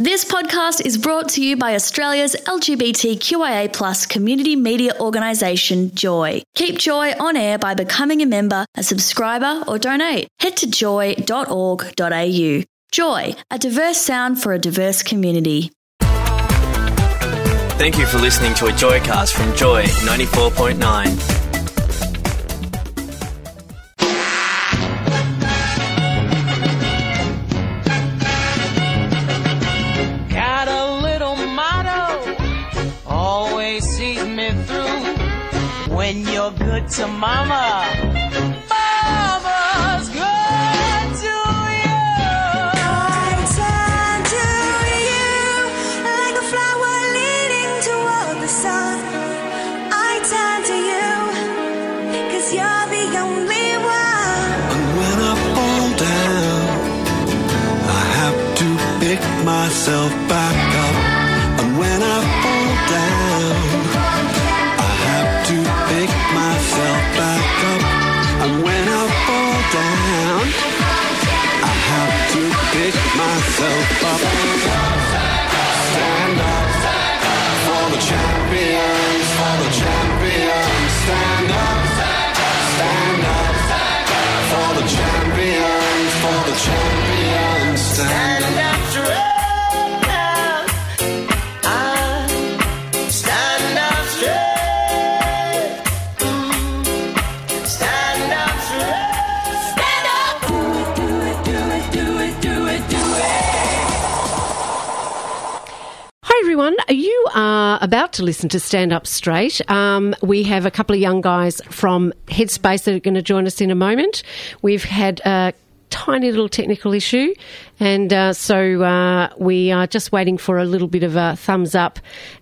This podcast is brought to you by Australia's LGBTQIA plus community media organisation, Joy. Keep Joy on air by becoming a member, a subscriber, or donate. Head to joy.org.au. Joy, a diverse sound for a diverse community. Thank you for listening to a Joycast from Joy 94.9. When you're good to mama, mama's good to you. I turn to you like a flower leading toward the sun. I turn to you, cause you're the only one. And when I fall down, I have to pick myself back about to listen to Stand Up Straight. Um, we have a couple of young guys from Headspace that are going to join us in a moment. We've had a tiny little technical issue, and uh, so uh, we are just waiting for a little bit of a thumbs up,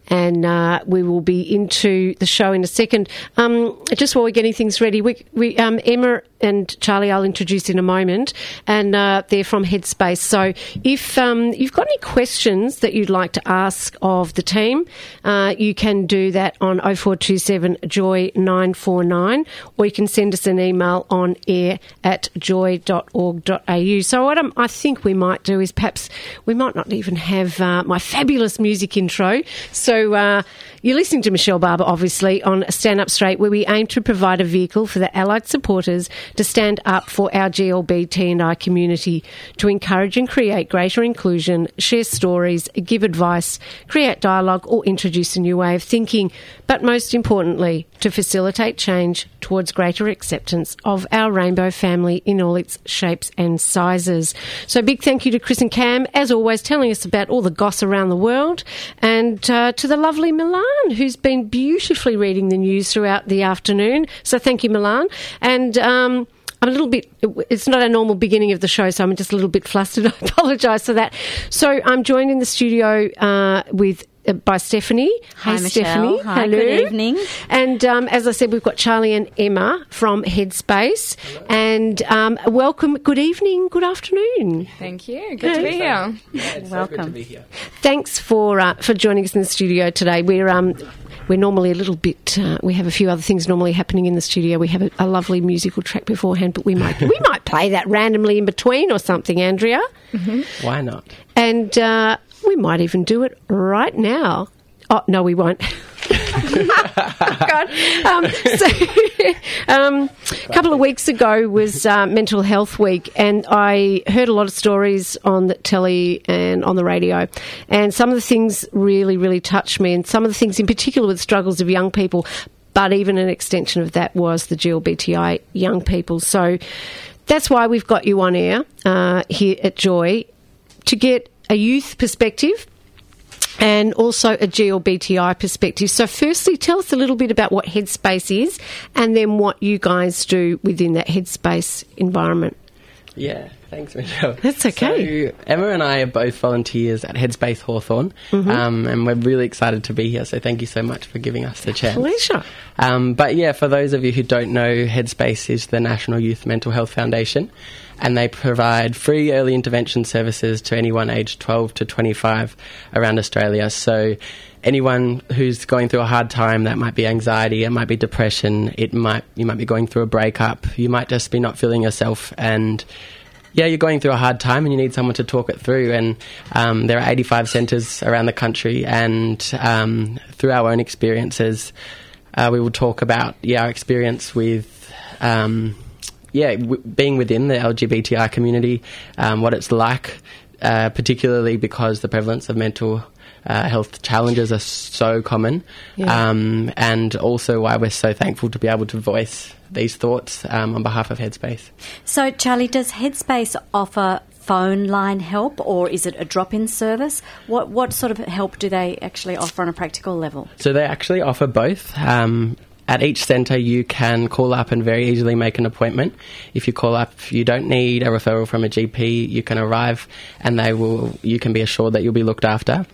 and uh, we will be into the show in a second. Um, just while we're getting things ready, we, we um, Emma and Charlie I'll introduce in a moment, and uh, they're from Headspace. So if um, you've got any questions that you'd like to ask of the team, uh, you can do that on 0427 Joy 949, or you can send us an email on air at joy.org.au. So what I think we might do is perhaps we might not even have uh, my fabulous music intro. So uh, you're listening to Michelle Barber, obviously, on Stand Up Straight, where we aim to provide a vehicle for the allied supporters to stand up for our GLBT and I community, to encourage and create greater inclusion, share stories, give advice, create dialogue, or introduce a new way of thinking, but most importantly, to facilitate change towards greater acceptance of our rainbow family in all its shapes and sizes. So, big thank you to Chris and Cam, as always, telling us about all the goss around the world, and uh, to the lovely Milan, who's been beautifully reading the news throughout the afternoon. So, thank you, Milan. And um, I'm a little bit, it's not a normal beginning of the show, so I'm just a little bit flustered. I apologise for that. So, I'm joined in the studio uh, with. By Stephanie. Hi, hey, Stephanie. Hi, Hello. good evening. And um, as I said, we've got Charlie and Emma from Headspace. And um, welcome. Good evening. Good afternoon. Thank you. Good to be here. Welcome. Thanks for uh, for joining us in the studio today. We're um, we're normally a little bit. Uh, we have a few other things normally happening in the studio. We have a, a lovely musical track beforehand, but we might we might play that randomly in between or something, Andrea. Why not? And uh, we might even do it right now. Oh no, we won't. God. Um, so, um, a couple of weeks ago was uh, Mental Health Week, and I heard a lot of stories on the telly and on the radio. And some of the things really, really touched me, and some of the things in particular with struggles of young people. But even an extension of that was the GLBTI young people. So that's why we've got you on air uh, here at Joy to get a youth perspective and also a GLBTI perspective. So, firstly, tell us a little bit about what Headspace is and then what you guys do within that Headspace environment. Yeah, thanks, Michelle. That's okay. So, Emma and I are both volunteers at Headspace Hawthorn, Mm-hmm. um, and we're really excited to be here. So, thank you so much for giving us the chance. Pleasure. Um, but yeah, for those of you who don't know, Headspace is the National Youth Mental Health Foundation, and they provide free early intervention services to anyone aged 12 to 25 around Australia. So, anyone who's going through a hard time, that might be anxiety, it might be depression, it might you might be going through a breakup, you might just be not feeling yourself, and yeah, you're going through a hard time and you need someone to talk it through. And um, there are 85 centres around the country, and um, through our own experiences, uh, we will talk about yeah our experience with. Um, yeah, w- being within the LGBTI community, um, what it's like, uh, particularly because the prevalence of mental uh, health challenges are so common, Yeah. um, and also why we're so thankful to be able to voice these thoughts um, on behalf of Headspace. So, Charlie, does Headspace offer phone line help or is it a drop in service? What, what sort of help do they actually offer on a practical level? So they actually offer both. Um, at each centre, you can call up and very easily make an appointment. If you call up, you don't need a referral from a GP. You can arrive, and they will. You can be assured that you'll be looked after.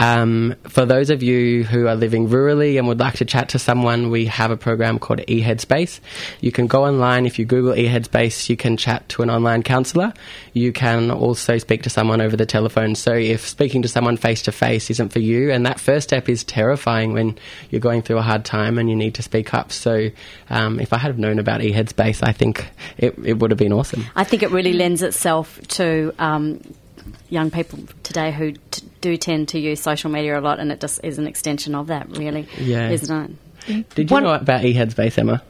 Um, for those of you who are living rurally and would like to chat to someone, we have a program called eHeadspace. You can go online. If you Google eHeadspace, you can chat to an online counsellor. You can also speak to someone over the telephone. So if speaking to someone face to face isn't for you, and that first step is terrifying when you're going through a hard time and you need to speak up. So um, if I had known about eHeadspace, I think it, it would have been awesome. I think it really lends itself to um, young people today who t- do tend to use social media a lot, and it just is an extension of that, really, Yeah. isn't it? Did you One- know about eHeadspace, Emma?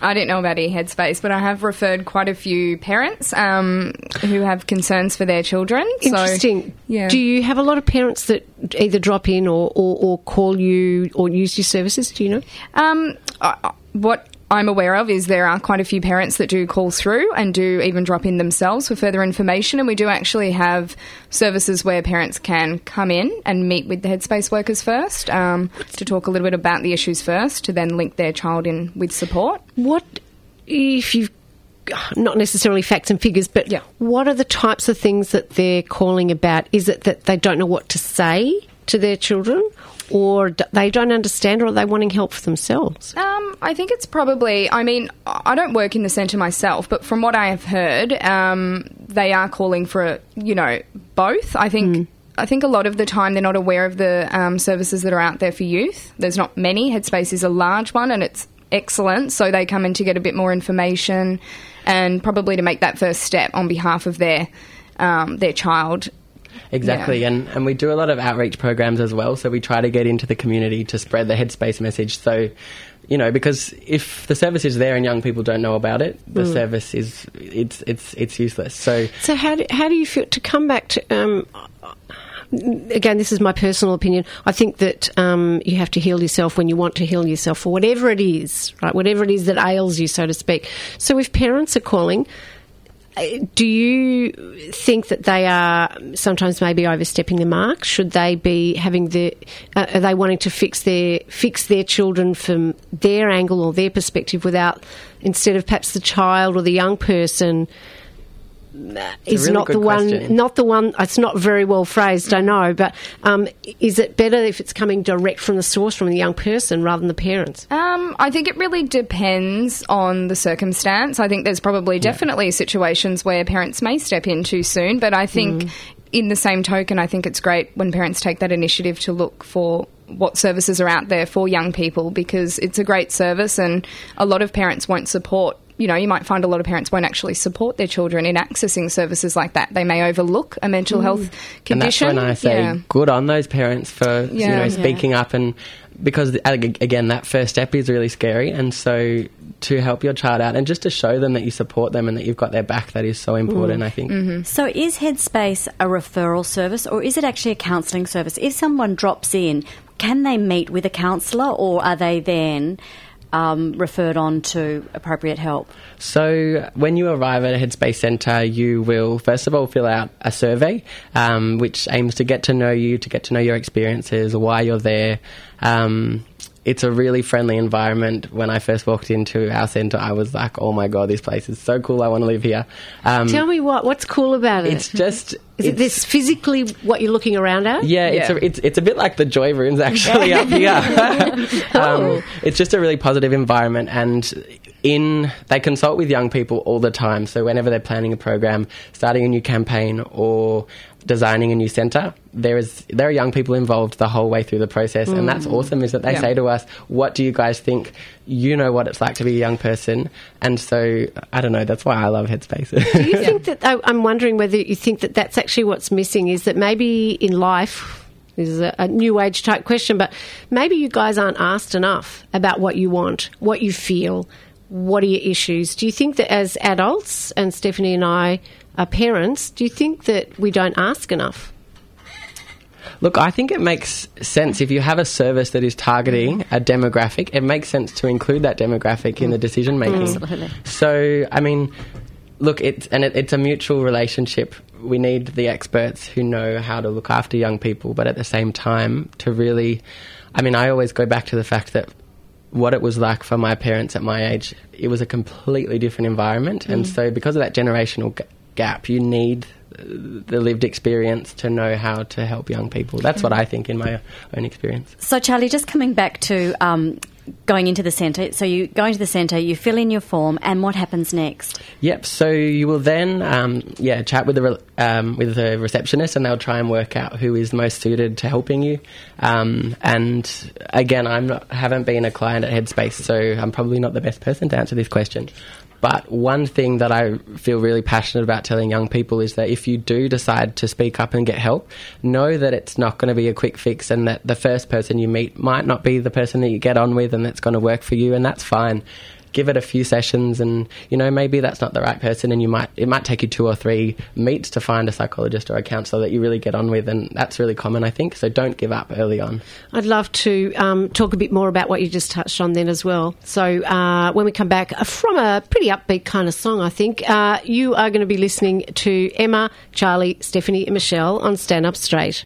I didn't know about eHeadspace, but I have referred quite a few parents um, who have concerns for their children. So, Interesting. yeah. Do you have a lot of parents that either drop in or, or, or call you or use your services? Do you know? Um, I- I- what I'm aware of is there are quite a few parents that do call through and do even drop in themselves for further information. And we do actually have services where parents can come in and meet with the Headspace workers first um, to talk a little bit about the issues first, to then link their child in with support. What if you've not necessarily facts and figures, but Yeah. what are the types of things that they're calling about? Is it that they don't know what to say to their children, or they don't understand, or are they wanting help for themselves? Um, I think it's probably. I mean, I don't work in the centre myself, but from what I have heard, um, they are calling for you know both. I think. I think a lot of the time they're not aware of the um, services that are out there for youth. There's not many. Headspace is a large one, and it's excellent. So they come in to get a bit more information, and probably to make that first step on behalf of their um, their child. Exactly, Yeah. and, and we do a lot of outreach programs as well. So we try to get into the community to spread the Headspace message. So, you know, because if the service is there and young people don't know about it, the service is it's it's it's useless. So So how do, how do you feel to come back to? Um, again, this is my personal opinion. I think that um, you have to heal yourself when you want to heal yourself for whatever it is, right? Whatever it is that ails you, so to speak. So if parents are calling. Uh, Do you think that they are sometimes maybe overstepping the mark? Should they be having the? Uh, are they wanting to fix their fix their children from their angle or their perspective without instead of perhaps the child or the young person is really not the good one question. not the one it's not very well phrased i know but um, is it better if it's coming direct from the source from the young person rather than the parents Um, I think it really depends on the circumstance. I think there's probably definitely situations where parents may step in too soon, but I think in the same token, I think it's great when parents take that initiative to look for what services are out there for young people because it's a great service and a lot of parents won't support you know, you might find a lot of parents won't actually support their children in accessing services like that. They may overlook a mental health condition. and that's condition. when I say Yeah. good on those parents for you Yeah. know Yeah. speaking up and because uh, again that first step is really scary and so to help your child out and just to show them that you support them and that you've got their back that is so important mm. I think. Mm-hmm. So, is Headspace a referral service or is it actually a counselling service? If someone drops in, can they meet with a counsellor or are they then um, referred on to appropriate help? So, when you arrive at a Headspace Centre, you will first of all fill out a survey um, which aims to get to know you, to get to know your experiences, why you're there. Um, it's a really friendly environment. When I first walked into our centre, I was like, oh my god, this place is so cool, I want to live here. Um, tell me what what's cool about it it's just. is it this physically what you're looking around at Yeah, it's a, it's it's a bit like the joy rooms actually up here. um, it's just a really positive environment, and in they consult with young people all the time. So whenever they're planning a program, starting a new campaign, or designing a new centre, there is there are young people involved the whole way through the process, and that's mm. awesome. Is that they Yeah. say to us, "What do you guys think? You know what it's like to be a young person," and so I don't know. That's why I love Headspace. Do you think that I- I'm wondering whether you think that that's actually what's missing is that maybe in life this is a, a new age type question, but maybe you guys aren't asked enough about what you want, what you feel, what are your issues. Do you think that as adults, and Stephanie and I are parents, do you think that we don't ask enough? Look, I think it makes sense if you have a service that is targeting mm. a demographic. It makes sense to include that demographic in the mm. decision making. Mm. Absolutely. So, I mean, look, it's and it, it's a mutual relationship. We need the experts who know how to look after young people, but at the same time, to really, I mean, I always go back to the fact that what it was like for my parents at my age, it was a completely different environment, and so because of that generational gap, you need uh, the lived experience to know how to help young people. That's what I think in my own experience. So, Charlie, just coming back to um, going into the centre. So, you go into the centre, you fill in your form, and what happens next? Yep. So you will then, um, yeah, chat with the re- um, with the receptionist, and they'll try and work out who is most suited to helping you. Um, and again, I'm not haven't been a client at Headspace, so I'm probably not the best person to answer this question. But one thing that I feel really passionate about telling young people is that if you do decide to speak up and get help, know that it's not going to be a quick fix and that the first person you meet might not be the person that you get on with and that's going to work for you, and that's fine. Give it a few sessions, and you know maybe that's not the right person, and you might it might take you two or three meets to find a psychologist or a counsellor that you really get on with, and that's really common, I think. So don't give up early on. I'd love to um, talk a bit more about what you just touched on then as well. So, uh, when we come back uh, from a pretty upbeat kind of song, I think, uh, you are going to be listening to Emma, Charlie, Stephanie, and Michelle on Stand Up Straight.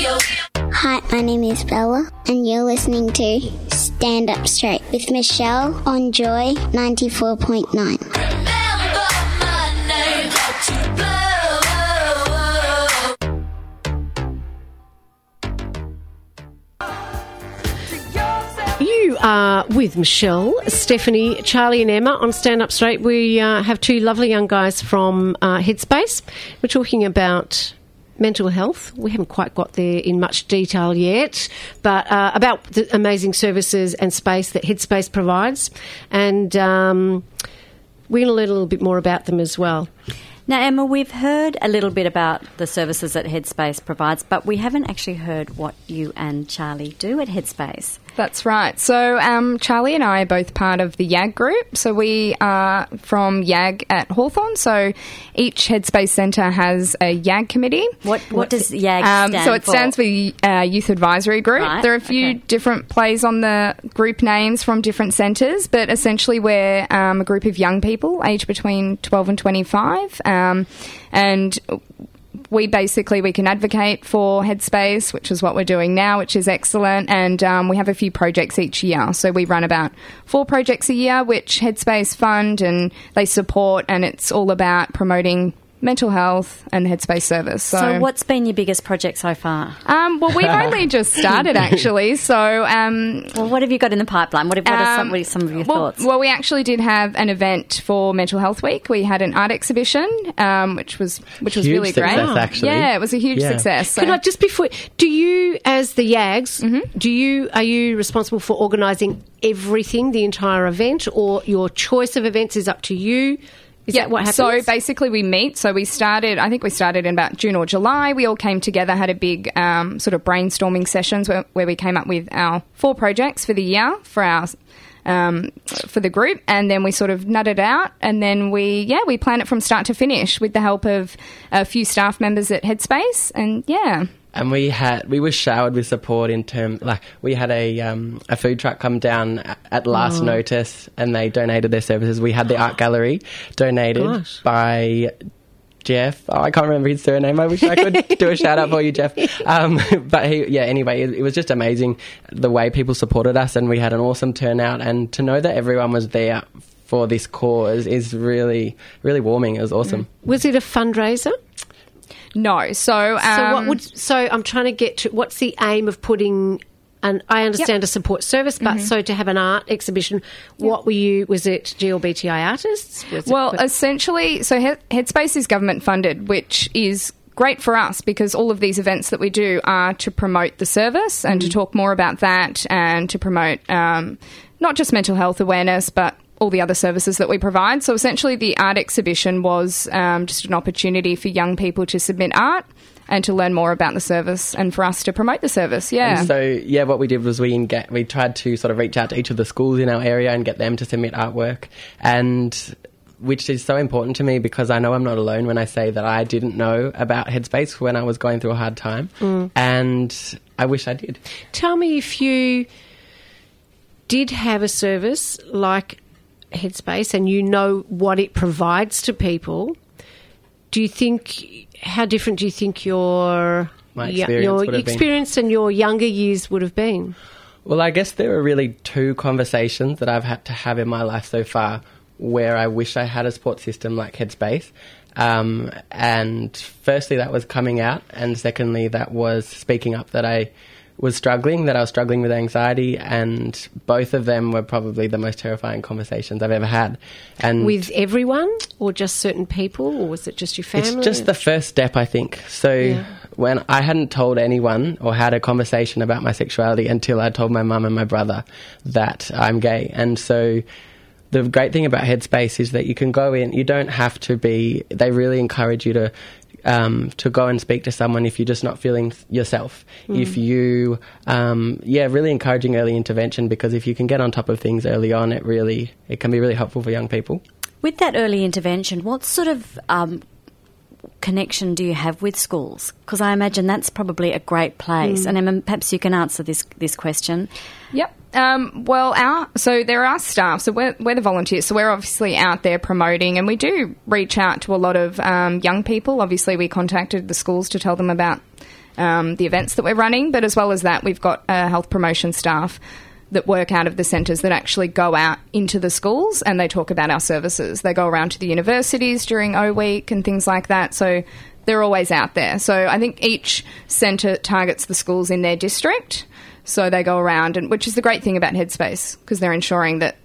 Hi, my name is Bella, and you're listening to Stand Up Straight with Michelle on Joy 94.9. Remember my name. To blow. You are with Michelle, Stephanie, Charlie, and Emma on Stand Up Straight. We uh, have two lovely young guys from uh, Headspace. We're talking about mental health. We haven't quite got there in much detail yet, but uh, about the amazing services and space that Headspace provides. And um, we're going to learn a little bit more about them as well. Now, Emma, we've heard a little bit about the services that Headspace provides, but we haven't actually heard what you and Charlie do at Headspace. That's right. So um, Charlie and I are both part of the YAG group. So we are from YAG at Hawthorn. So each Headspace Centre has a YAG committee. What what does YAG Um, stand so it for? stands for uh, Youth Advisory Group. Right, There are a few okay. different plays on the group names from different centres, but essentially we're um, a group of young people aged between 12 and 25. Um, and we basically we can advocate for headspace which is what we're doing now which is excellent. And um, we have a few projects each year. So we run about four projects a year which headspace fund and they support. And it's all about promoting mental health and headspace service so, So, what's been your biggest project so far? um, well we've only just started actually so um, Well, what have you got in the pipeline? What, what are some, um, what are some of your well, thoughts? Well, we actually did have an event for Mental Health Week. We had an art exhibition, um, which was which was Huge really great. actually. Yeah, it was a huge Yeah. success. So. Can I just before do you as the Yags Mm-hmm. do you are you responsible for organising everything the entire event or your choice of events is up to you? Is that what happens? So basically, we meet. So we started. I think we started in about June or July. We all came together, had a big um, sort of brainstorming sessions where, where we came up with our four projects for the year for our. Um, for the group, and then we sort of nutted out, and then we, yeah, we plan it from start to finish with the help of a few staff members at Headspace, and yeah, and we had we were showered with support in term like we had a um, a food truck come down at last notice and they donated their services. We had the art gallery donated Gosh. by Jeff. Oh, I can't remember his surname. I wish I could do a shout out for you, Jeff. Um, but he, yeah, anyway, it, it was just amazing the way people supported us, and we had an awesome turnout. And to know that everyone was there for this cause is really, really warming. It was awesome. was it a fundraiser? No. So, um, so what would so I'm trying to get to what's the aim of putting and I understand a support service, but so to have an art exhibition, what were you? Was it GLBTI artists? It- Well, essentially, so He- Headspace is government funded, which is great for us because all of these events that we do are to promote the service and to talk more about that and to promote um, not just mental health awareness, but all the other services that we provide. So essentially, the art exhibition was um, just an opportunity for young people to submit art and to learn more about the service and for us to promote the service. Yeah. And so yeah, what we did was we get we tried to sort of reach out to each of the schools in our area and get them to submit artwork, and which is so important to me because I know I'm not alone when I say that I didn't know about Headspace when I was going through a hard time, and I wish I did. Tell me if you did have a service like Headspace and you know what it provides to people. Do you think how different do you think your My experience your would have been. experience and your younger years would have been? Well, I guess there are really two conversations that I've had to have in my life so far where I wish I had a support system like Headspace. Um, and firstly, that was coming out, and secondly, that was speaking up that I was struggling, that I was struggling with anxiety, and both of them were probably the most terrifying conversations I've ever had. And With everyone or just certain people or was it just your family? it's just the first step, I think. So Yeah. when I hadn't told anyone or had a conversation about my sexuality until I told my mum and my brother that I'm gay, and so. The great thing about Headspace is that you can go in. You don't have to be. They really encourage you to um, to go and speak to someone if you're just not feeling yourself. If you, um, yeah, really encouraging early intervention because if you can get on top of things early on, it really it can be really helpful for young people. With that early intervention, what sort of um, connection do you have with schools? Because I imagine that's probably a great place. And Emma, perhaps you can answer this this question. Yep. Um, well, our so there are staff. So we're, we're the volunteers. So we're obviously out there promoting, and we do reach out to a lot of um, young people. Obviously, we contacted the schools to tell them about um, the events that we're running, but as well as that, we've got uh, health promotion staff that work out of the centres that actually go out into the schools and they talk about our services. They go around to the universities during O Week and things like that. So they're always out there. So I think each centre targets the schools in their district. So they go around, and which is the great thing about Headspace because they're ensuring that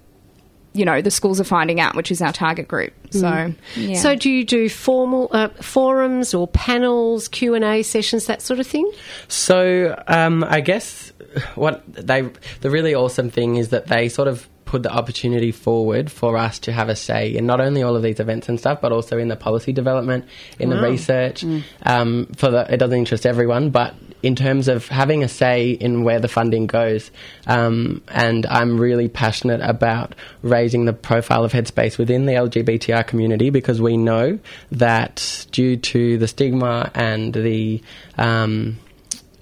you know the schools are finding out which is our target group. So yeah. So do you do formal uh, forums or panels, Q and A sessions, that sort of thing? So um, I guess what they the really awesome thing is that they sort of put the opportunity forward for us to have a say in not only all of these events and stuff, but also in the policy development, in the research. Um, for the, it doesn't interest everyone, but in terms of having a say in where the funding goes, um, and I'm really passionate about raising the profile of Headspace within the LGBTI community because we know that due to the stigma and the um,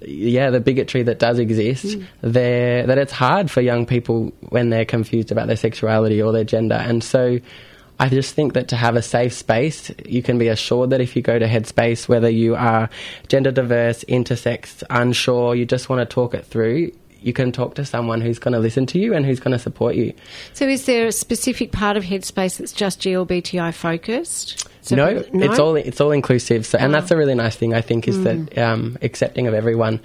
yeah, the bigotry that does exist, there that it's hard for young people when they're confused about their sexuality or their gender, and so. I just think that to have a safe space, you can be assured that if you go to Headspace, whether you are gender diverse, intersex, unsure, you just want to talk it through, you can talk to someone who's going to listen to you and who's going to support you. So is there a specific part of Headspace that's just GLBTI focused? So no, people- it's all it's all inclusive. So, and Wow. that's a really nice thing I think is that um, accepting of everyone.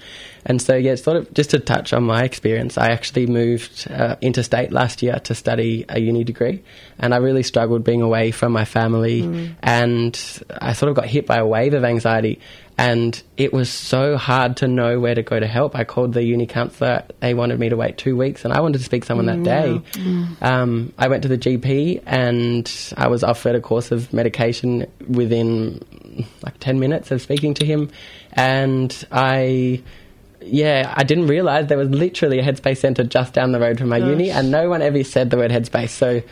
And so, yeah, sort of just to touch on my experience, I actually moved uh, interstate last year to study a uni degree, and I really struggled being away from my family, and I sort of got hit by a wave of anxiety. And it was so hard to know where to go to help. I called the uni counsellor. They wanted me to wait two weeks, and I wanted to speak to someone that day. Um, I went to the GP, and I was offered a course of medication within like 10 minutes of speaking to him. And I, yeah, I didn't realise there was literally a Headspace centre just down the road from my uni, and no one ever said the word Headspace. So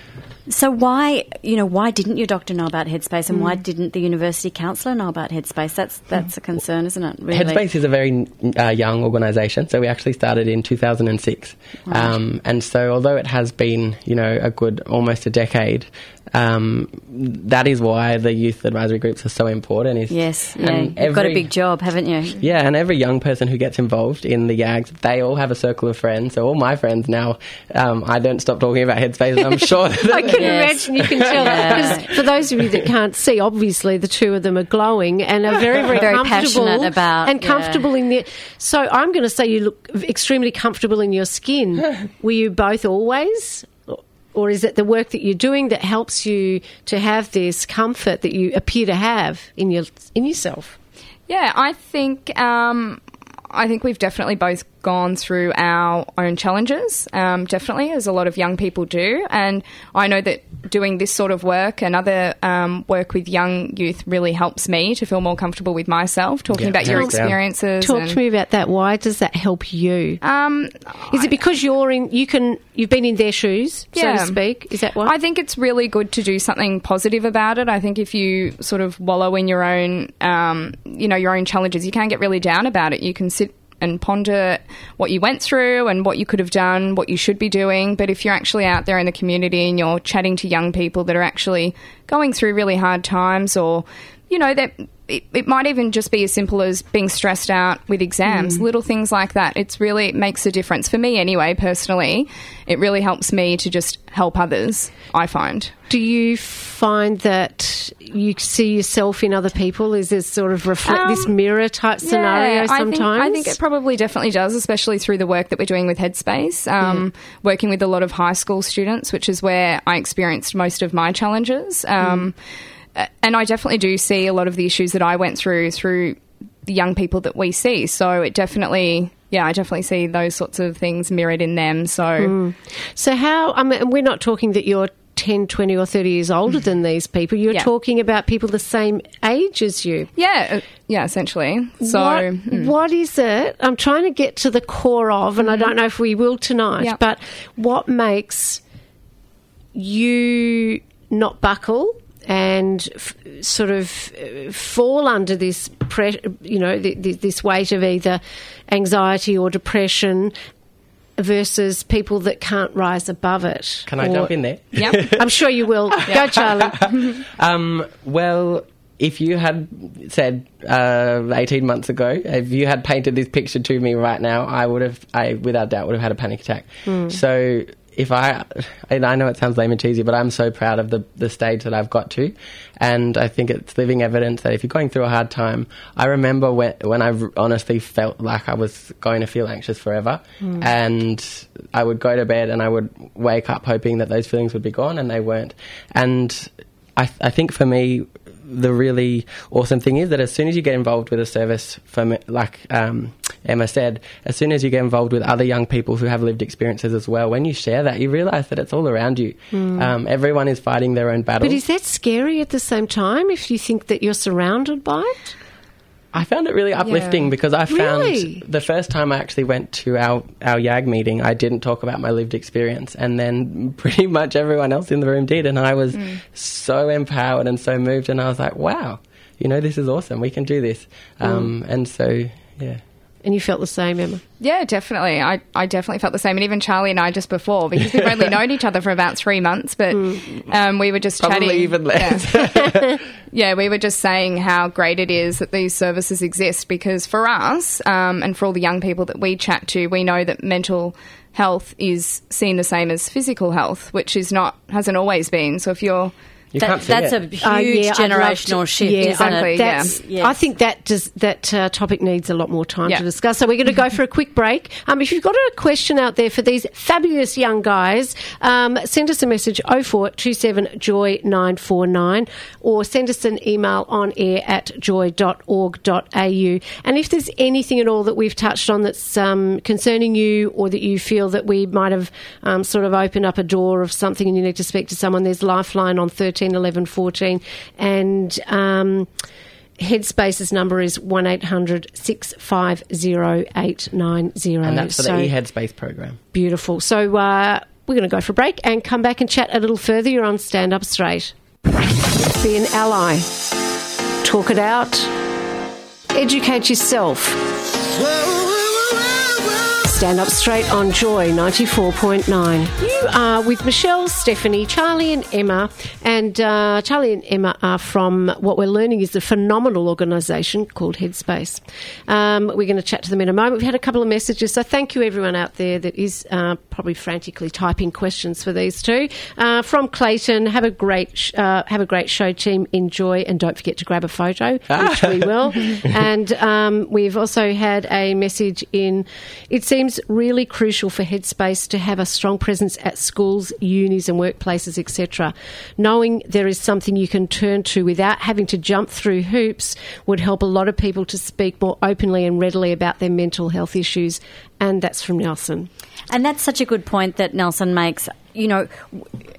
So why, you know, why didn't your doctor know about Headspace, and why didn't the university counsellor know about Headspace? That's that's a concern, isn't it? Really? Headspace is a very uh, young organisation, so we actually started in 2006. Um, and so, although it has been, you know, a good almost a decade, um, that is why the youth advisory groups are so important. Is Yes, yeah, and you've got a big job, haven't you? Yeah, and every young person who gets involved in the YAGs, they all have a circle of friends. So all my friends now, um, I don't stop talking about Headspace. I'm sure that I can can Yes. imagine, you can tell. Yeah. 'Cause for those of you that can't see, obviously the two of them are glowing and are very, very, Very comfortable passionate about- and yeah. comfortable in their. So I'm going to say you look extremely comfortable in your skin. Were you both always? Or is it the work that you're doing that helps you to have this comfort that you appear to have in your in yourself? Yeah, I think um, I think we've definitely both gone through our own challenges. Um, definitely, as a lot of young people do, and I know that doing this sort of work and other um, work with young youth really helps me to feel more comfortable with myself. Talking Yeah, about your hands down. experiences. Talk and- to me about that. Why does that help you? Um, Is it because you're in? You can. You've been in their shoes, so to speak. Is that why? I think it's really good to do something positive about it. I think if you sort of wallow in your own, um, you know, your own challenges, you can get really down about it. You can sit and ponder what you went through and what you could have done, what you should be doing. But if you're actually out there in the community and you're chatting to young people that are actually going through really hard times or you know that it, it might even just be as simple as being stressed out with exams. Little things like that. It's really it makes a difference for me anyway personally. It really helps me to just help others i find. Do you find that you see yourself in other people? Is this sort of reflect this mirror type scenario I think, sometimes? I think it probably definitely does, especially through the work that we're doing with Headspace, um, working with a lot of high school students, which is where I experienced most of my challenges. Um, a- And I definitely do see a lot of the issues that I went through through the young people that we see. So it definitely, yeah, I definitely see those sorts of things mirrored in them. So. so how? I mean, we're not talking that you're 10, 20 or 30 years older than these people. You're Yeah. talking about people the same age as you. Yeah, uh, yeah, essentially. So, what, mm. what is it? I'm trying to get to the core of, and I don't know if we will tonight, Yeah. but what makes you not buckle and f- sort of uh, fall under this, pre- you know, th- th- this weight of either anxiety or depression versus people that can't rise above it? Can I Or- jump in there? yeah. I'm sure you will. Go, Charlie. Um, well, if you had said uh, 18 months ago, if you had painted this picture to me right now, I would have, I without doubt, would have had a panic attack. So if I, and I know it sounds lame and cheesy, but I'm so proud of the, the stage that I've got to. And I think it's living evidence that if you're going through a hard time, I remember when, when I honestly felt like I was going to feel anxious forever. Hmm. And I would go to bed and I would wake up hoping that those feelings would be gone, and they weren't. And I, I think for me, the really awesome thing is that as soon as you get involved with a service, for like um, Emma said, as soon as you get involved with other young people who have lived experiences as well, when you share that, you realise that it's all around you. Um, everyone is fighting their own battle. But is that scary at the same time if you think that you're surrounded by it? I found it really uplifting Yeah. because I found Really? the first time I actually went to our, our YAG meeting, I didn't talk about my lived experience. And then pretty much everyone else in the room did. And I was so empowered and so moved. And I was like, wow, you know, this is awesome. We can do this. Um, and so, yeah. And you felt the same, Emma. Yeah, definitely. I, I definitely felt the same. And even Charlie and I just before, because we've only known each other for about three months, but um, we were just Probably chatting. even less. Yeah. yeah, we were just saying how great it is that these services exist because for us um, and for all the young people that we chat to, we know that mental health is seen the same as physical health, which is not, hasn't always been. So if you're You That- can't see that's it. a huge Uh, yeah, I'd generational to- shift, yeah, isn't Exactly, it? yeah. Yes. I think that does, that uh, topic needs a lot more time Yeah. to discuss. So we're going to go for a quick break. Um, if you've got a question out there for these fabulous young guys, um, send us a message 0427 joy 949 or send us an email on air at joy.org.au. And if there's anything at all that we've touched on that's um, concerning you or that you feel that we might have um, sort of opened up a door of something and you need to speak to someone, there's Lifeline on 13 11 14 and um, Headspace's number is 1800 650 890. and that's for the So- eHeadspace program. Beautiful. So uh, we're going to go for a break and come back and chat a little further. You're on Stand Up Straight. Be an ally. Talk it out. Educate yourself. Stand Up Straight on Joy 94.9. You are with Michelle, Stephanie, Charlie, and Emma. And uh, Charlie and Emma are from what we're learning is a phenomenal organisation called Headspace. Um, we're going to chat to them in a moment. We've had a couple of messages, so thank you everyone out there that is uh, probably frantically typing questions for these two. Uh, from Clayton, have a great sh- uh, have a great show, team. Enjoy, and don't forget to grab a photo, which we will. and um, we've also had a message in. It seems really crucial for Headspace to have a strong presence at schools, unis, and workplaces, etc. Knowing there is something you can turn to without having to jump through hoops would help a lot of people to speak more openly and readily about their mental health issues. And that's from Nelson. And that's such a good point that Nelson makes. You know,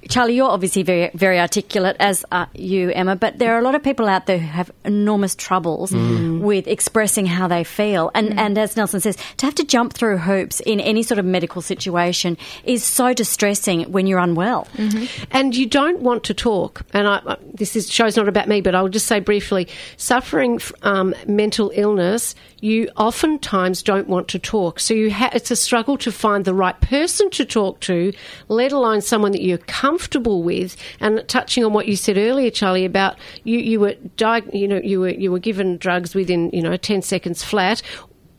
Charlie, you're obviously very, very articulate, as are you, Emma, but there are a lot of people out there who have enormous troubles mm. with expressing how they feel. And, mm. and as Nelson says, to have to jump through hoops in any sort of medical situation is so distressing when you're unwell. Mm-hmm. and you don't want to talk. And I, I- this is show's not about me, but I'll just say briefly: suffering um, mental illness, you oftentimes don't want to talk. So you ha- it's a struggle to find the right person to talk to, let alone someone that you're comfortable with. And touching on what you said earlier, Charlie, about you, you were you know you were you were given drugs within you know ten seconds flat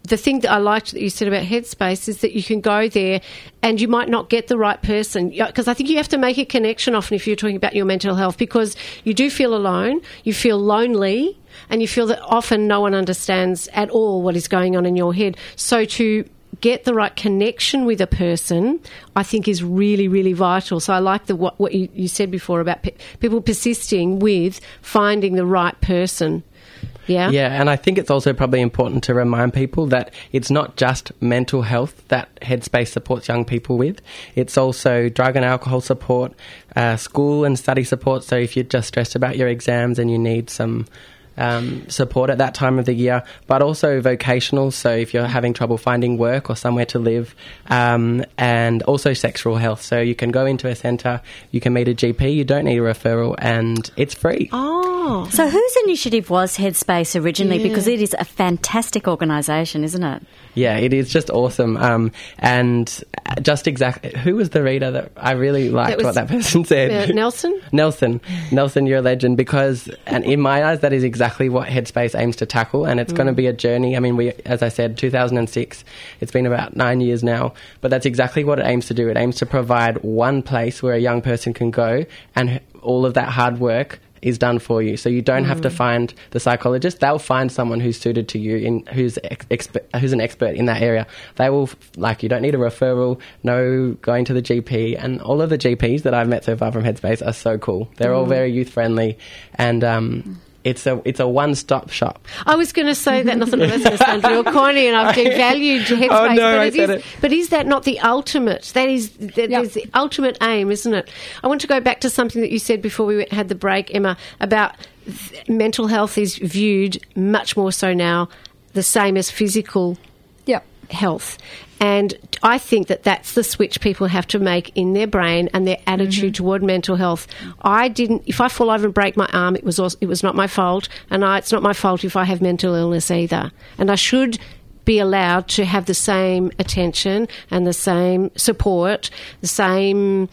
the thing that I liked that you said about Headspace is that you can go there and you might not get the right person. Because I think you have to make a connection often if you're talking about your mental health because you do feel alone, you feel lonely, and you feel that often no one understands at all what is going on in your head. So to get the right connection with a person, I think is really, really vital. So I like the what, what you, you said before about pe- people persisting with finding the right person. Yeah. Yeah, and I think it's also probably important to remind people that it's not just mental health that Headspace supports young people with. It's also drug and alcohol support, uh, school and study support. So if you're just stressed about your exams and you need some um, support at that time of the year, but also vocational. So if you're having trouble finding work or somewhere to live, um, and also sexual health. So you can go into a centre, you can meet a GP, you don't need a referral, and it's free. Oh. So, whose initiative was Headspace originally? Yeah. Because it is a fantastic organisation, isn't it? Yeah, it is just awesome. Um, and just exactly, who was the reader that I really liked was, what that person said? Uh, Nelson? Nelson. Nelson, you're a legend because, and in my eyes, that is exactly what Headspace aims to tackle. And it's going to be a journey. I mean, we, as I said, 2006, it's been about nine years now, but that's exactly what it aims to do. It aims to provide one place where a young person can go and all of that hard work is done for you. So you don't have to mm. find the psychologist. They'll find someone who's suited to you, in who's ex- exper- who's an expert in that area. They will like you don't need a referral, no going to the GP, and all of the GPs that I've met so far from Headspace are so cool. They're all mm. very youth friendly, and um, mm. It's a it's a one stop shop. I was going to say that, nothing oh, that's going to sound real corny, and I've devalued Headspace. Oh, no, but, I it said is- it. but is that not the ultimate? That is that Yeah. is the ultimate aim, isn't it? I want to go back to something that you said before we had the break, Emma, about th- mental health is viewed much more so now the same as physical Yep. health. And I think that that's the switch people have to make in their brain and their attitude mm-hmm. toward mental health. I didn't. If I fall over and break my arm, it was also, it was not my fault, and I, it's not my fault if I have mental illness either. And I should be allowed to have the same attention and the same support, the same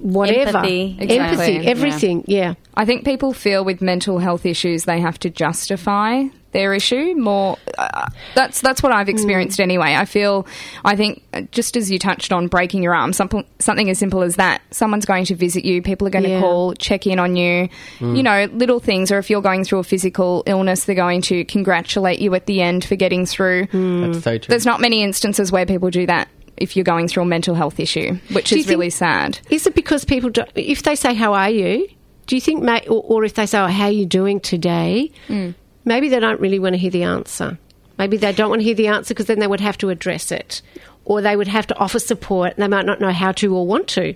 whatever Empathy. empathy, Exactly. everything. Yeah. I think people feel with mental health issues they have to justify their issue more. Uh, that's that's what I've experienced anyway. I feel, I think, uh, just as you touched on breaking your arm, something something as simple as that. Someone's going to visit you. People are going Yeah. to call, check in on you. You know, little things. Or if you're going through a physical illness, they're going to congratulate you at the end for getting through. That's so true. There's not many instances where people do that. If you're going through a mental health issue, which Do you is really sad. Is it because people don't, if they say, How are you? Do you think, ma- or, or if they say, oh, How are you doing today? Maybe they don't really want to hear the answer. Maybe they don't want to hear the answer because then they would have to address it. Or they would have to offer support and they might not know how to or want to.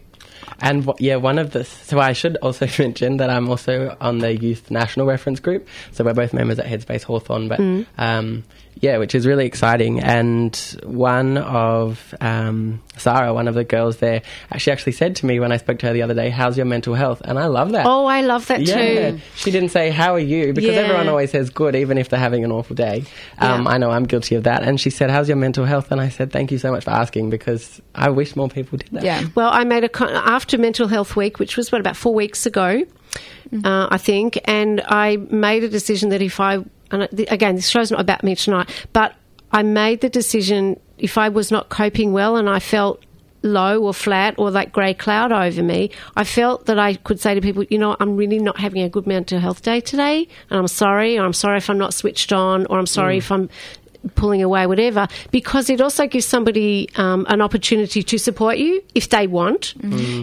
And wh- yeah, one of the so I should also mention that I'm also on the Youth National Reference Group. So we're both members at Headspace Hawthorn, but um, yeah, which is really exciting. And one of um, Sarah, one of the girls there, she actually said to me when I spoke to her the other day, "How's your mental health?" And I love that. Oh, I love that Yeah, too. she didn't say how are you because Yeah. everyone always says good, even if they're having an awful day. Um, Yeah. I know I'm guilty of that. And she said, "How's your mental health?" And I said, "Thank you so much for asking because I wish more people did that." Yeah. Well, I made a con- after Mental Health Week, which was what about four weeks ago, uh, I think, and I made a decision that if I and again, this show's not about me tonight, but I made the decision if I was not coping well and I felt low or flat or that grey cloud over me, I felt that I could say to people, you know, I'm really not having a good mental health day today, and I'm sorry, or I'm sorry if I'm not switched on, or I'm sorry mm. if I'm pulling away, whatever, because it also gives somebody um, an opportunity to support you if they want.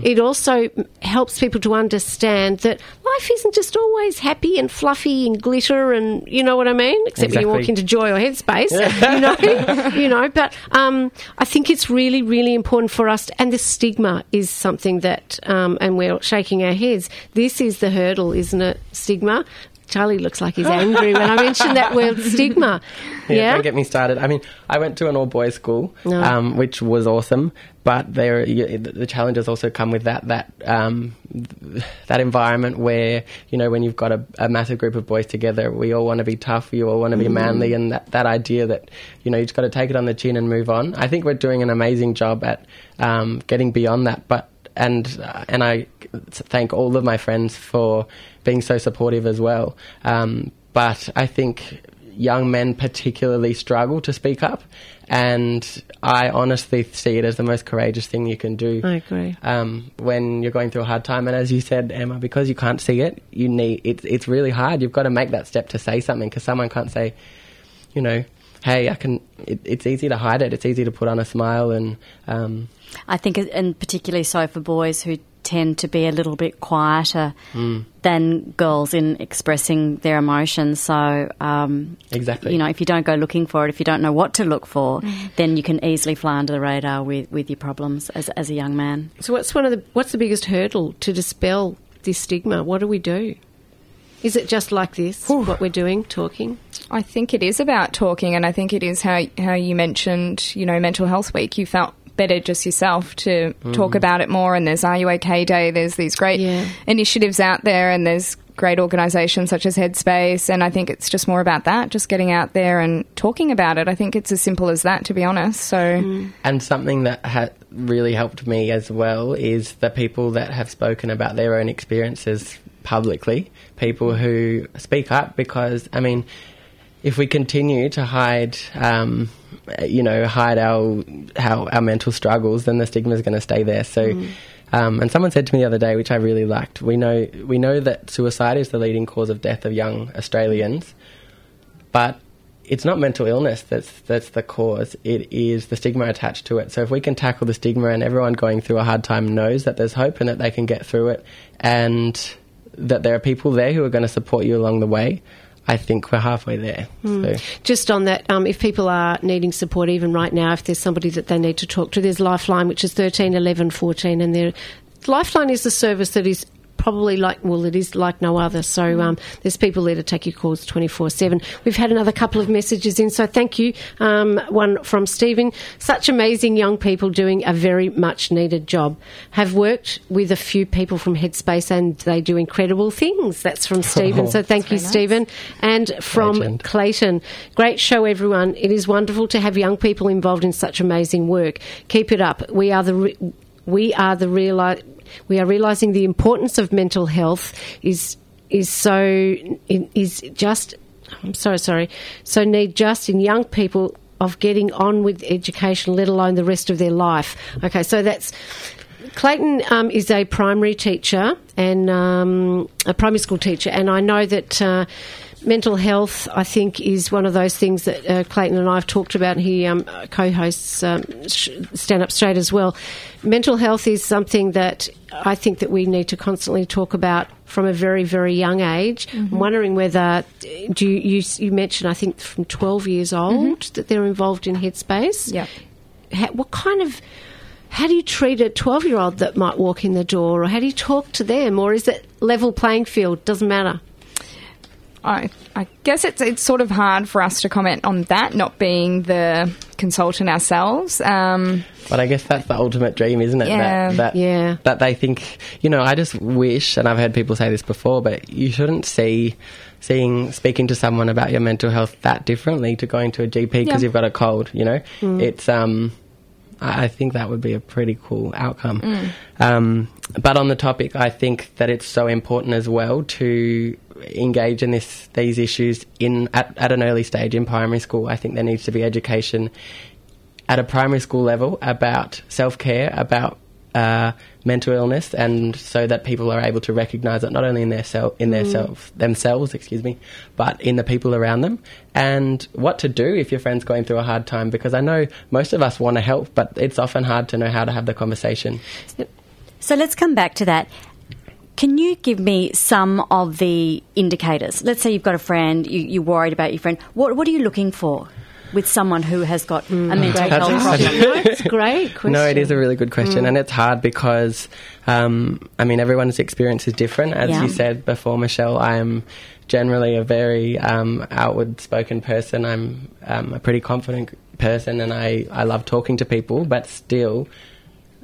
It also helps people to understand that life isn't just always happy and fluffy and glitter and you know what I mean. Except when you walk into Joy or Headspace, you know, you know. But um, I think it's really, really important for us, and the stigma is something that, um, and we're shaking our heads. This is the hurdle, isn't it? Stigma. Charlie looks like he's angry when I mention that word stigma. Yeah, Yeah. don't get me started. I mean, I went to an all boys school, No. um, which was awesome. But there, the challenges also come with that that um, that environment where you know when you've got a, a massive group of boys together, we all want to be tough, we all want to be manly, and that, that idea that you know you just got to take it on the chin and move on. I think we're doing an amazing job at um, getting beyond that, but and uh, and I thank all of my friends for being so supportive as well. Um, but I think young men particularly struggle to speak up, and I honestly see it as the most courageous thing you can do. I agree. Um, when you're going through a hard time, and as you said, Emma, because you can't see it, you need it's it's really hard. You've got to make that step to say something because someone can't say, you know, hey, I can. It, it's easy to hide it. It's easy to put on a smile and. Um, I think, and particularly so for boys who tend to be a little bit quieter than girls in expressing their emotions. So, um, Exactly. you know, if you don't go looking for it, if you don't know what to look for, then you can easily fly under the radar with, with your problems as, as a young man. So what's one of the what's the biggest hurdle to dispel this stigma? What do we do? Is it just like this? What we're doing, talking? I think it is about talking, and I think it is how how you mentioned, you know, Mental Health Week. You felt better just yourself to talk about it more. And there's Are You OK Day. There's these great Yeah. initiatives out there, and there's great organisations such as Headspace. And I think it's just more about that, just getting out there and talking about it. I think it's as simple as that, to be honest. So. And something that ha- really helped me as well is the people that have spoken about their own experiences publicly, people who speak up because, I mean, if we continue to hide, um, you know, hide our, how, our mental struggles, then the stigma is going to stay there. So, um, and someone said to me the other day, which I really liked, we know, we know that suicide is the leading cause of death of young Australians but it's not mental illness that's that's the cause. It is the stigma attached to it. So if we can tackle the stigma and everyone going through a hard time knows that there's hope and that they can get through it and that there are people there who are going to support you along the way, I think we're halfway there. So Just on that, um, if people are needing support even right now, if there's somebody that they need to talk to, there's Lifeline, which is 13, 11, 14, and there, Lifeline is the service that is probably like, well, it is like no other. So um, there's people there to take your calls 24 7. We've had another couple of messages in, so thank you. Um, one from Stephen. Such amazing young people doing a very much needed job. Have worked with a few people from Headspace and they do incredible things. That's from Stephen. So thank you, Stephen. And from Legend. Clayton. Great show, everyone. It is wonderful to have young people involved in such amazing work. Keep it up. We are the re- we are the reali- we are realizing the importance of mental health is is so is just I'm so sorry so need just in young people of getting on with education, let alone the rest of their life. Okay, so that's Clayton um, is a primary teacher and um, a primary school teacher, and I know that. Uh, Mental health, I think, is one of those things that uh, Clayton and I have talked about. He um, co-hosts um, Stand Up Straight as well. Mental health is something that I think that we need to constantly talk about from a very, very young age. I'm wondering whether do you, you you mentioned I think from 12 years old that they're involved in Headspace. Yeah. What kind of how do you treat a 12 year old that might walk in the door or how do you talk to them or is it level playing field doesn't matter I, I guess it's it's sort of hard for us to comment on that, not being the consultant ourselves. Um, But I guess that's the ultimate dream, isn't it? Yeah. That, that, Yeah. that they think, you know, I just wish, and I've heard people say this before, but you shouldn't see seeing speaking to someone about your mental health that differently to going to a GP because Yeah. you've got a cold. You know, it's um, I I think that would be a pretty cool outcome. Um, but on the topic, I think that it's so important as well to engage in this these issues in at, at an early stage in primary school. I think there needs to be education at a primary school level about self care, about uh, mental illness, and so that people are able to recognise it not only in their self, in their self, themselves, excuse me, but in the people around them, and what to do if your friend's going through a hard time. Because I know most of us want to help, but it's often hard to know how to have the conversation. So let's come back to that. Can you give me some of the indicators? Let's say you've got a friend, you, you're worried about your friend. What, what are you looking for with someone who has got a mental That's health hard. problem? That's a great question. No, it is a really good question, and it's hard because, um, I mean, everyone's experience is different. As Yeah. you said before, Michelle, I am generally a very um, outward spoken person. I'm um, a pretty confident person, and I, I love talking to people, but still,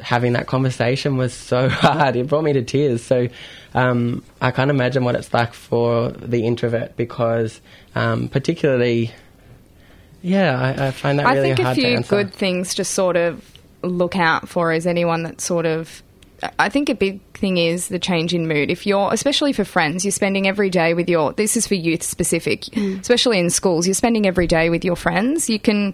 having that conversation was so hard. It brought me to tears. So um, I can't imagine what it's like for the introvert because, um, particularly, yeah, I, I find that I really think a hard few good things to sort of look out for is anyone that sort of. I think a big thing is the change in mood. If you're, especially for friends, you're spending every day with your. This is for youth specific, especially in schools. You're spending every day with your friends. You can.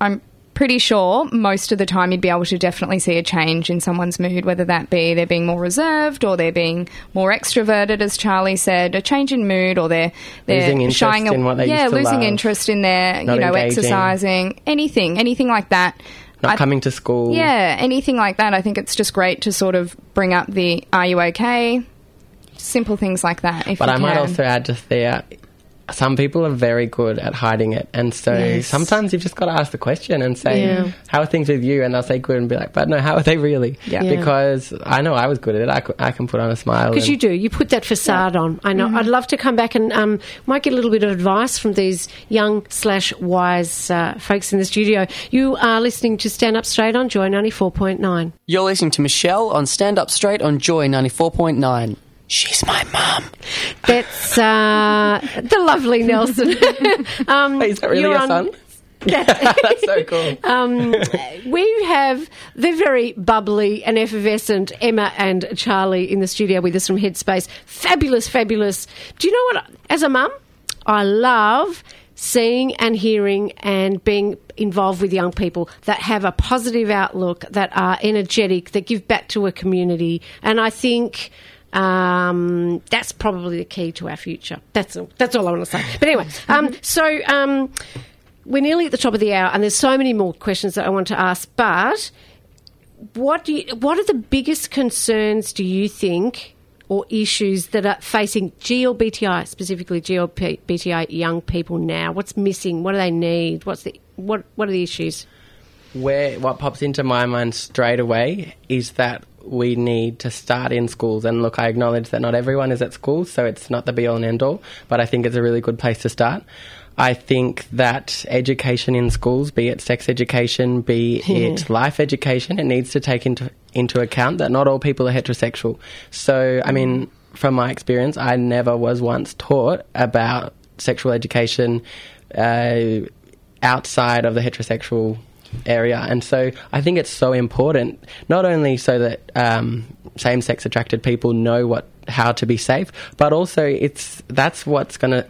I'm pretty sure most of the time you'd be able to definitely see a change in someone's mood, whether that be they're being more reserved or they're being more extroverted, as Charlie said, a change in mood, or they're they're Losing interest shying in what they yeah, losing love. interest in their Not you know engaging. exercising, anything, anything like that. Not I- coming to school. Yeah, anything like that. I think it's just great to sort of bring up the "Are you okay?" Simple things like that. If But I might also add just there, some people are very good at hiding it. And so Yes. sometimes you've just got to ask the question and say, Yeah. how are things with you? And they'll say good and be like, but no, how are they really? Yeah. Yeah. Because I know I was good at it. I, I can put on a smile. Because you do, you put that facade on. I know. I'd love to come back and um, might get a little bit of advice from these young slash wise uh, folks in the studio. You are listening to Stand Up Straight on Joy ninety four point nine. You're listening to Michelle on Stand Up Straight on Joy 94.9. She's my mum. That's uh, the lovely Nelson. um, Wait, is that really your on- son? That's- That's so cool. um, we have the very bubbly and effervescent Emma and Charlie in the studio with us from Headspace. Fabulous, fabulous. Do you know what? As a mum, I love seeing and hearing and being involved with young people that have a positive outlook, that are energetic, that give back to a community. And I think um, that's probably the key to our future. That's all, that's all I want to say. But anyway, um, so um, we're nearly at the top of the hour, and there's so many more questions that I want to ask. But what do you, what are the biggest concerns? Do you think? Or issues that are facing GLBTI, specifically GLBTI young people now. What's missing? What do they need? What's the what? What are the issues? where what pops into my mind straight away is that we need to start in schools. And look, I acknowledge that not everyone is at school, so it's not the be all and end all, but I think it's a really good place to start. I think that education in schools, be it sex education, be it life education, it needs to take into into account that not all people are heterosexual. So, I mean, from my experience, I never was once taught about sexual education uh, outside of the heterosexual area. And so I think it's so important, not only so that um, same sex attracted people know what how to be safe, but also it's that's what's going to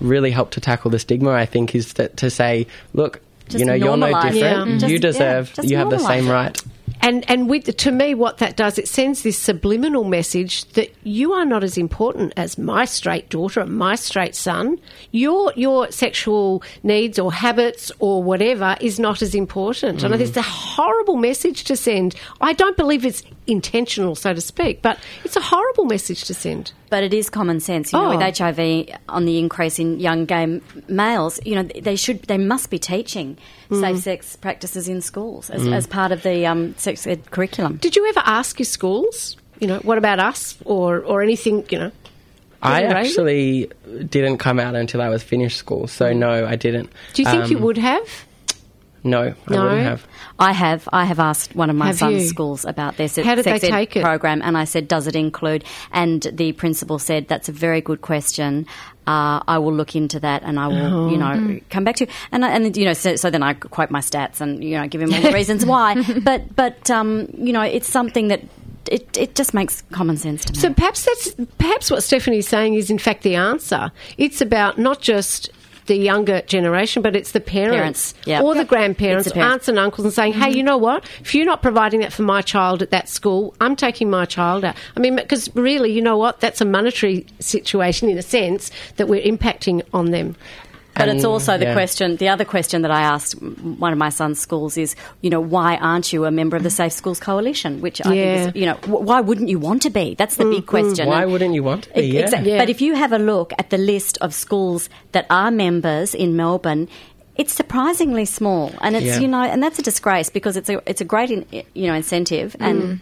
really help to tackle the stigma. I think is that to say, look, Just you know, you're no different. Yeah. Just- you yeah, deserve. just you have the same right. And and with to me, what that does, it sends this subliminal message that you are not as important as my straight daughter, or my straight son. Your your sexual needs or habits or whatever is not as important. And mm-hmm. it's a horrible message to send. I don't believe it's intentional, so to speak, but it's a horrible message to send. But it is common sense, you know, Oh. with HIV on the increase in young gay males. You know, they should, they must be teaching Mm. safe sex practices in schools as, as part of the um, sex ed curriculum. Did you ever ask your schools? You know, what about us or or anything? You know. I Didn't raise it? actually didn't come out until I was finished school, so no, I didn't. Do you think you Um, would have? No, I No? wouldn't have. I have. I have asked one of my Have son's you? schools about their se- How did sex they ed take it? program, and I said, "Does it include?" And the principal said, "That's a very good question. Uh, I will look into that, and I will, you know, come back to you." And I- and you know, so, so then I quote my stats and you know give him all the reasons why. But but um, you know, it's something that it it just makes common sense to me. So perhaps that's perhaps what Stephanie's saying is in fact the answer. It's about not just the younger generation, but it's the parents, Parents, yeah. or the grandparents, the parents. aunts and uncles, and saying, "Hey, you know what? If you're not providing that for my child at that school, I'm taking my child out." I mean, because really, you know what? That's a monetary situation in a sense that we're impacting on them. But it's also the yeah. question. The other question that I asked one of my son's schools is, you know, why aren't you a member of the Safe Schools Coalition? Which I Yeah. think is, you know, why wouldn't you want to be? That's the big mm-hmm. question. Why And- wouldn't you want to be? Yeah. exact- Yeah. But if you have a look at the list of schools that are members in Melbourne. It's surprisingly small, and it's Yeah. you know, and that's a disgrace because it's a it's a great in, you know incentive, and mm.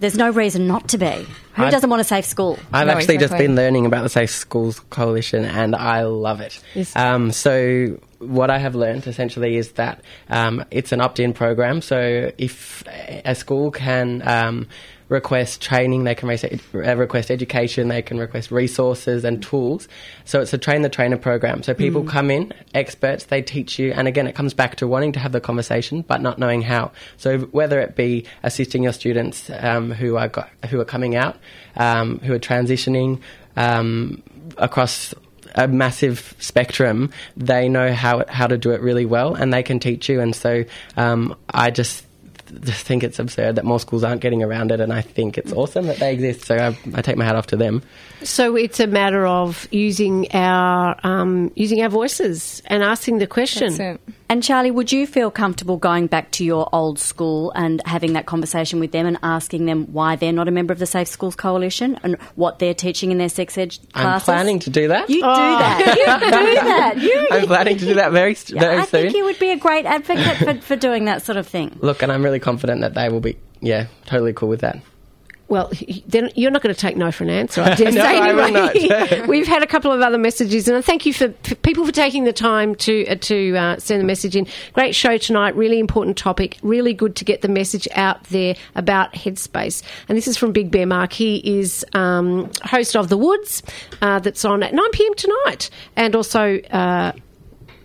There's no reason not to be. Who I've- doesn't want a safe school? I've No, actually just been learning about the Safe Schools Coalition and I love it. Yes. Um, so, what I have learned essentially is that um, it's an opt in program. So, if a school can um, request training, they can uh, request education, they can request resources and tools. So, it's a train the trainer program. So, people come in, experts, they teach you. And again, it comes back to wanting to have the conversation but not knowing how. So, whether it be assisting your students um, who, are got, who are coming out, um, who are transitioning um, across a massive spectrum, they know how how to do it really well, and they can teach you. And so, um, I just just think it's absurd that more schools aren't getting around it, and I think it's awesome that they exist. So I, I take my hat off to them. So it's a matter of using our um, using our voices and asking the question. That's it. And Charlie, would you feel comfortable going back to your old school and having that conversation with them and asking them why they're not a member of the Safe Schools Coalition and what they're teaching in their sex ed classes? I'm planning to do that. You do that. You do that. You, I'm planning to do that very s- very I soon. think you would be a great advocate for, for doing that sort of thing. Look, and I'm really confident that they will be yeah totally cool with that. Well, then you're not going to take no for an answer. I dare No, say I anyway. We've had a couple of other messages, and thank you for, for people for taking the time to uh, to uh, send the message in. Great show tonight. Really important topic. Really good to get the message out there about Headspace. And this is from Big Bear Mark. He is um, host of The Woods, uh, that's on at 9 p.m. tonight, and also.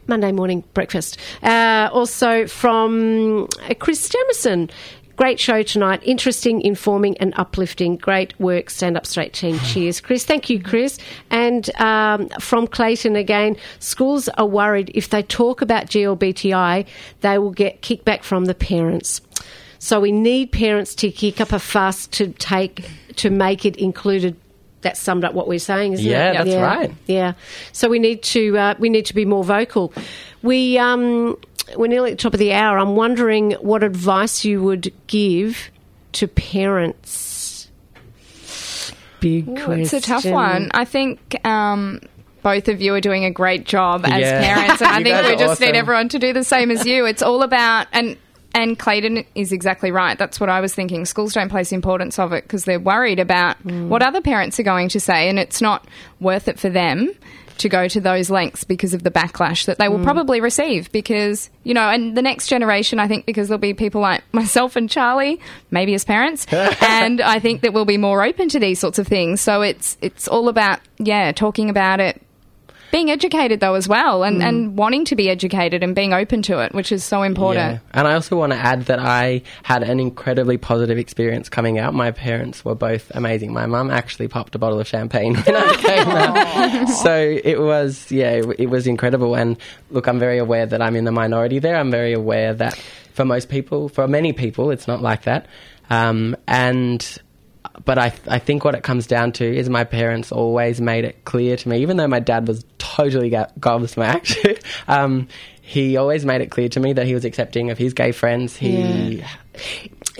Monday morning breakfast. Uh, also from uh, Chris Jamison. Great show tonight. Interesting, informing, and uplifting. Great work, Stand Up Straight team. Cheers, Chris. Thank you, Chris. And um, from Clayton again, schools are worried if they talk about GLBTI, they will get kickback from the parents. So we need parents to kick up a fuss to take to make it included. That summed up what we're saying, isn't Yeah, it? that's yeah. right. Yeah. So we need to uh, we need to be more vocal. We um, we're nearly at the top of the hour. I'm wondering what advice you would give to parents. Big Ooh, question. It's a tough one. I think um, both of you are doing a great job as Yeah. parents, and I think we are just need everyone to do the same as you. It's all about and. And Clayton is exactly right. That's what I was thinking. Schools don't place importance of it because they're worried about what other parents are going to say, and it's not worth it for them to go to those lengths because of the backlash that they will mm. probably receive. Because, you know, and the next generation, I think, because there'll be people like myself and Charlie, maybe as parents, and I think that we'll be more open to these sorts of things. So it's it's all about, yeah, talking about it, being educated though as well, and, and wanting to be educated and being open to it, which is so important. Yeah. And I also want to add that I had an incredibly positive experience coming out. My parents were both amazing. My mum actually popped a bottle of champagne when I came out. So it was, yeah, it, it was incredible. And look, I'm very aware that I'm in the minority there. I'm very aware that for most people, for many people, it's not like that. Um, and but I, I think what it comes down to is my parents always made it clear to me, even though my dad was totally ga- gobsmacked, um, he always made it clear to me that he was accepting of his gay friends. He,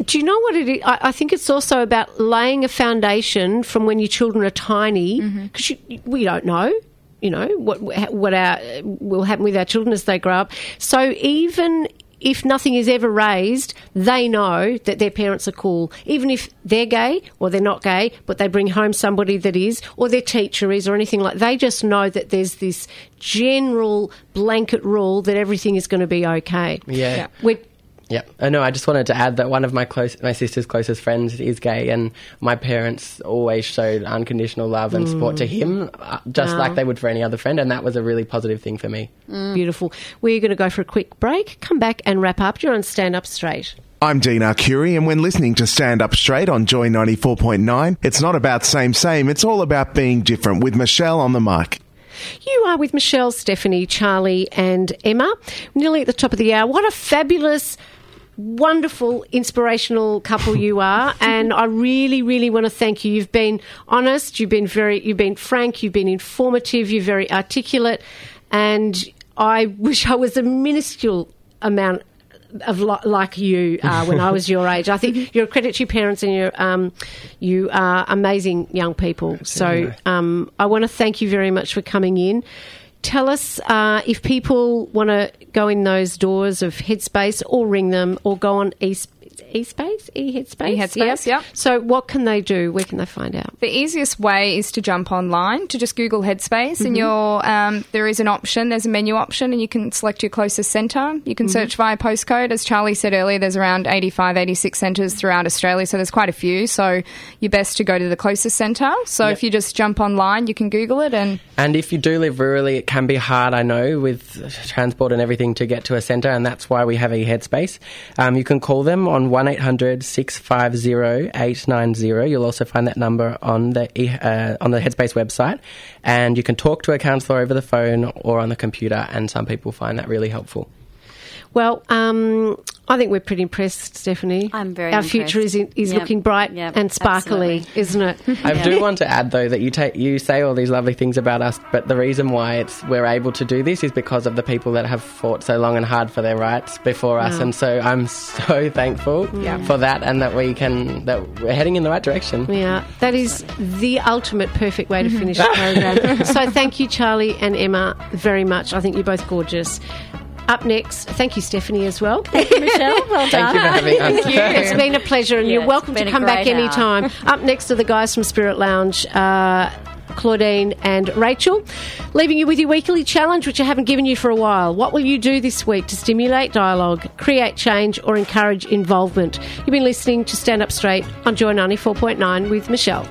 Do you know what it is? I, I think it's also about laying a foundation from when your children are tiny, because we don't know. You know what what our will happen with our children as they grow up. So even if nothing is ever raised, they know that their parents are cool. Even if they're gay or they're not gay, but they bring home somebody that is, or their teacher is, or anything like. They just know that there's this general blanket rule that everything is going to be okay. yeah. Yeah. We're, Yeah, I know. I just wanted to add that one of my close, my sister's closest friends is gay, and my parents always showed unconditional love and support to him, uh, just Wow. like they would for any other friend, and that was a really positive thing for me. Beautiful. We're going to go for a quick break, come back and wrap up. You're on Stand Up Straight. I'm Dean Arcuri, and when listening to Stand Up Straight on Joy 94.9, it's not about same same, it's all about being different with Michelle on the mic. You are with Michelle, Stephanie, Charlie, and Emma. Nearly at the top of the hour. What a fabulous, wonderful, inspirational couple you are, and I really, really want to thank you. You've been honest. You've been very. You've been frank. You've been informative. You're very articulate, and I wish I was a minuscule amount of li- like you uh, when I was your age. I think you're a credit to your parents and you're, um, you are amazing young people. So um, I want to thank you very much for coming in. Tell us uh, if people want to go in those doors of Headspace or ring them or go on eSpace. eSpace, eHeadspace, eHeadspace, yeah. So, what can they do? Where can they find out? The easiest way is to jump online to just Google Headspace, Mm-hmm. and your um, there is an option. There's a menu option, and you can select your closest centre. You Mm-hmm. can search via postcode. As Charlie said earlier, there's around 85, 86 centres throughout Australia, so there's quite a few. So you're best to go to the closest centre. So if you just jump online, you can Google it, and And if you do live rurally, it can be hard, I know, with transport and everything to get to a centre, and that's why we have a headspace. Um, you can call them on 1800 650 890. You'll also find that number on the, uh, on the Headspace website, and you can talk to a counsellor over the phone or on the computer, and some people find that really helpful. Well, um, I think we're pretty impressed, Stephanie. I'm very Our future is impressed. is Yep. looking bright Yep, and sparkly, absolutely. isn't it? I do want to add though that you take you say all these lovely things about us, but the reason why it's we're able to do this is because of the people that have fought so long and hard for their rights before us, Wow. and so I'm so thankful for that, and that we can that we're heading in the right direction. Yeah, that is the ultimate perfect way to mm-hmm. finish the program. so thank you, Charlie and Emma, very much. I think you're both gorgeous. Up next, thank you, Stephanie, as well. Thank you, Michelle. Well done. Thank you for having us. It's been a pleasure, and Yeah, you're welcome to come back great hour. anytime. Up next are the guys from Spirit Lounge. Uh, Claudine and Rachel, leaving you with your weekly challenge, which I haven't given you for a while. What will you do this week to stimulate dialogue, create change, or encourage involvement? You've been listening to Stand Up Straight on Joy 94.9 with Michelle.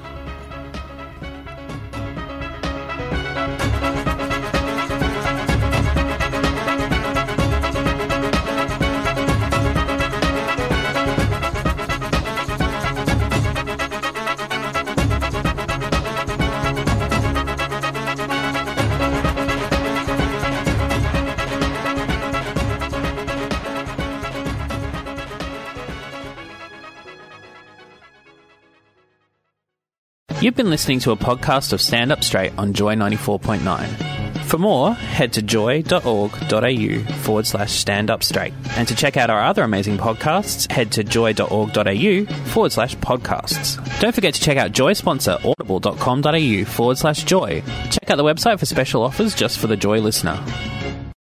You've been listening to a podcast of Stand Up Straight on Joy 94.9. For more, head to joy.org.au forward slash stand up straight. And to check out our other amazing podcasts, head to joy.org.au forward slash podcasts. Don't forget to check out Joy sponsor audible.com.au forward slash joy. Check out the website for special offers just for the Joy listener.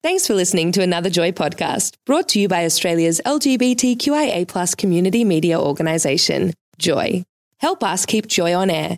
Thanks for listening to another Joy podcast brought to you by Australia's LGBTQIA plus community media organisation, Joy. Help us keep Joy on air.